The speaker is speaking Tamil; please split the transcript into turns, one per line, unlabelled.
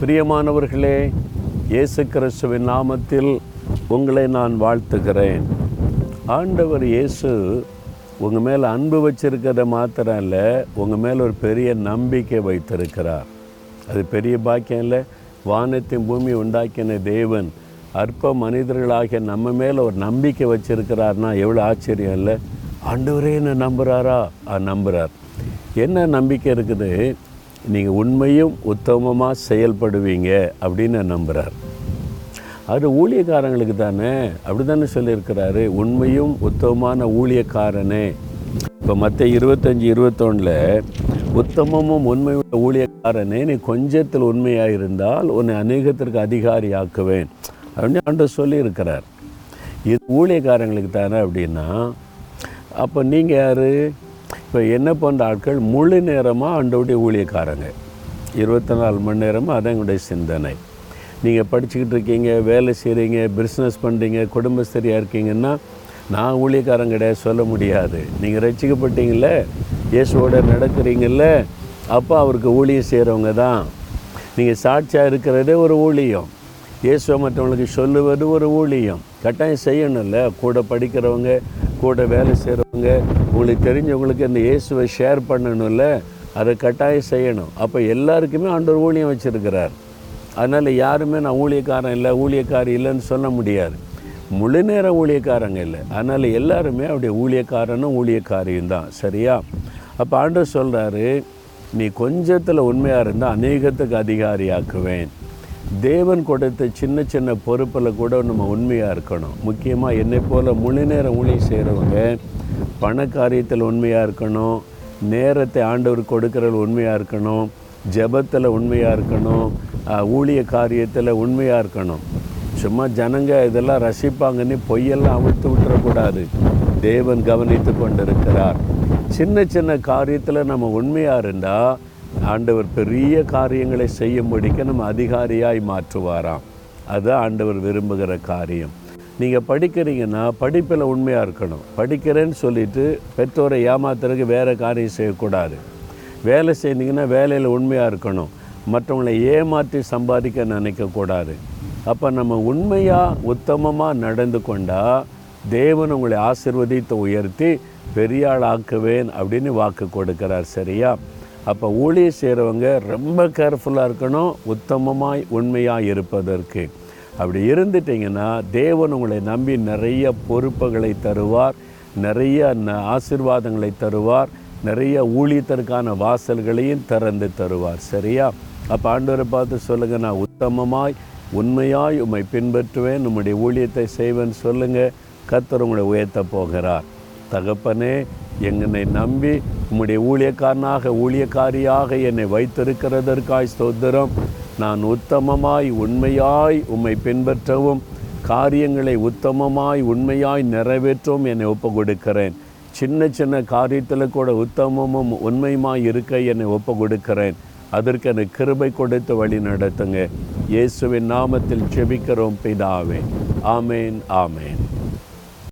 பிரியமானவர்களே இயேசு கிறிஸ்துவின் நாமத்தில் உங்களை நான் வாழ்த்துகிறேன். ஆண்டவர் இயேசு உங்கள் மேலே அன்பு வச்சிருக்கிறத மாத்திரம் இல்லை உங்கள் மேலே ஒரு பெரிய நம்பிக்கை வைத்திருக்கிறார். அது பெரிய பாக்கியம் இல்லை. வானத்தின் பூமி உண்டாக்கின தேவன் அற்ப மனிதர்களாகிய நம்ம மேலே ஒரு நம்பிக்கை வச்சிருக்கிறார்னா எவ்வளோ ஆச்சரியம் இல்லை. ஆண்டவரே என்ன நம்புகிறாரா நம்புகிறார் என்ன நம்பிக்கை இருக்குது? நீங்கள் உண்மையும் உத்தமமாக செயல்படுவீங்க அப்படின்னு நம்புகிறார் அது ஊழியக்காரங்களுக்கு தானே? அப்படி தானே சொல்லியிருக்கிறாரு. உண்மையும் உத்தமமான ஊழியக்காரனே. இப்போ மற்ற இருபத்தஞ்சி இருபத்தொன்னில் உத்தமமும் உண்மையுள்ள ஊழியக்காரனே நீ கொஞ்சத்தில் உண்மையாக இருந்தால் உன்னை அநேகத்திற்கு அதிகாரி ஆக்குவேன் அப்படின்னு ஆண்டவர் சொல்லியிருக்கிறார். இது ஊழியக்காரங்களுக்கு தானே அப்படின்னா அப்போ நீங்கள் யார்? இப்போ என்ன போன்ற ஆட்கள் முழு நேரமாக ஆண்டோடைய ஊழியக்காரங்க. இருபத்தி நாலு மணி நேரமாக அதான் எங்களுடைய சிந்தனை. நீங்கள் படிச்சுக்கிட்டு இருக்கீங்க வேலை செய்கிறீங்க பிஸ்னஸ் பண்ணுறீங்க குடும்பஸ்தரியாக இருக்கீங்கன்னா நான் ஊழியக்காரன் கிடையாது சொல்ல முடியாது. நீங்கள் ரசிக்கப்பட்டீங்கள இயேசுவோட நடக்கிறீங்கல்ல? அப்போ அவருக்கு ஊழியம் செய்கிறவங்க தான். நீங்கள் சாட்சியாக இருக்கிறதே ஒரு ஊழியம். இயேசுவை மற்றவங்களுக்கு சொல்லுவது ஒரு ஊழியம். கட்டாயம் செய்யணும்ல? கூட படிக்கிறவங்க கூட வேலை செய்கிறவங்க உங்களுக்கு தெரிஞ்சவங்களுக்கு இந்த இயேசுவை ஷேர் பண்ணணும்ல அதை கட்டாயம் செய்யணும். அப்போ எல்லாருக்குமே ஆண்டவர் ஊழியம் வச்சுருக்கிறார். அதனால் யாருமே நான் ஊழியக்காரன் இல்லை ஊழியக்காரி இல்லைன்னு சொல்ல முடியாது. முழு நேர ஊழியக்காரங்க இல்லை. அதனால் எல்லாருமே அவருடைய ஊழியக்காரனும் ஊழியக்காரியும் தான். சரியா? அப்போ ஆண்டவர் சொல்கிறாரு நீ கொஞ்சத்தில் உண்மையாக இருந்தால் அநேகத்துக்கு அதிகாரியாக்குவேன். தேவன் கொடுத்த சின்ன சின்ன பொறுப்பில் கூட நம்ம உண்மையாக இருக்கணும். முக்கியமாக என்னை போல் முழு நேரம் ஊழியம் செய்கிறவங்க பண காரியத்தில் உண்மையாக இருக்கணும். நேரத்தை ஆண்டவர் கொடுக்கறதுல உண்மையாக இருக்கணும். ஜபத்தில் உண்மையாக இருக்கணும். ஊழிய காரியத்தில் உண்மையாக இருக்கணும். சும்மா ஜனங்க இதெல்லாம் ரசிப்பாங்கன்னு பொய்யெல்லாம் அவிழ்த்து விட்டுறக்கூடாது. தேவன் கவனித்து கொண்டிருக்கிறார். சின்ன சின்ன காரியத்தில் நம்ம உண்மையாக இருந்தால் ஆண்டவர் பெரிய காரியங்களை செய்யும்படிக்க நம்ம அதிகாரியாய் மாற்றுவாராம். அது ஆண்டவர் விரும்புகிற காரியம். நீங்கள் படிக்கிறீங்கன்னா படிப்பில் உண்மையாக இருக்கணும். படிக்கிறேன்னு சொல்லிட்டு பெற்றோரை ஏமாத்துறதுக்கு வேறு காரியம் செய்யக்கூடாது. வேலை செய்தீங்கன்னா வேலையில் உண்மையாக இருக்கணும். மற்றவங்களை ஏமாற்றி சம்பாதிக்க நினைக்கக்கூடாது. அப்போ நம்ம உண்மையாக உத்தமமாக நடந்து கொண்டால் தேவன் உங்களை ஆசிர்வதித்து உயர்த்தி பெரிய அப்படின்னு வாக்கு கொடுக்கிறார் சரியா? அப்போ ஊழியர் செய்கிறவங்க ரொம்ப கேர்ஃபுல்லாக இருக்கணும் உத்தமமாய் உண்மையாக இருப்பதற்கு. அப்படி இருந்துட்டீங்கன்னா தேவன் உங்களை நம்பி நிறைய பொறுப்புகளை தருவார் நிறைய ந- தருவார் நிறைய ஊழியத்திற்கான வாசல்களையும் திறந்து தருவார். சரியா? அப்போ ஆண்டவரை பார்த்து சொல்லுங்கள் நான் உத்தமமாய் உண்மையாய் உம்மை பின்பற்றுவேன் உம்முடைய ஊழியத்தை செய்வேன் சொல்லுங்கள் கத்தர் உங்களை உயர்த்த போகிறார். தகப்பனே என்னை நம்பி உம்முடைய ஊழியக்காரனாக ஊழியக்காரியாக என்னை வைத்திருக்கிறதற்காய் ஸ்தோத்திரம். நான் உத்தமமாய் உண்மையாய் உம்மை பின்பற்றவும் காரியங்களை உத்தமமாய் உண்மையாய் நிறைவேற்றவும் என்னை ஒப்பு கொடுக்கிறேன் சின்ன சின்ன காரியத்தில் கூட உத்தமமும் உண்மையுமாய் இருக்க என்னை ஒப்பு கொடுக்கிறேன் அதற்கு எனக்கு கிருபை கொடுத்து வழி நடத்துங்க. இயேசுவின் நாமத்தில் செபிக்கிறோம் பிதாவே. ஆமேன் ஆமேன்.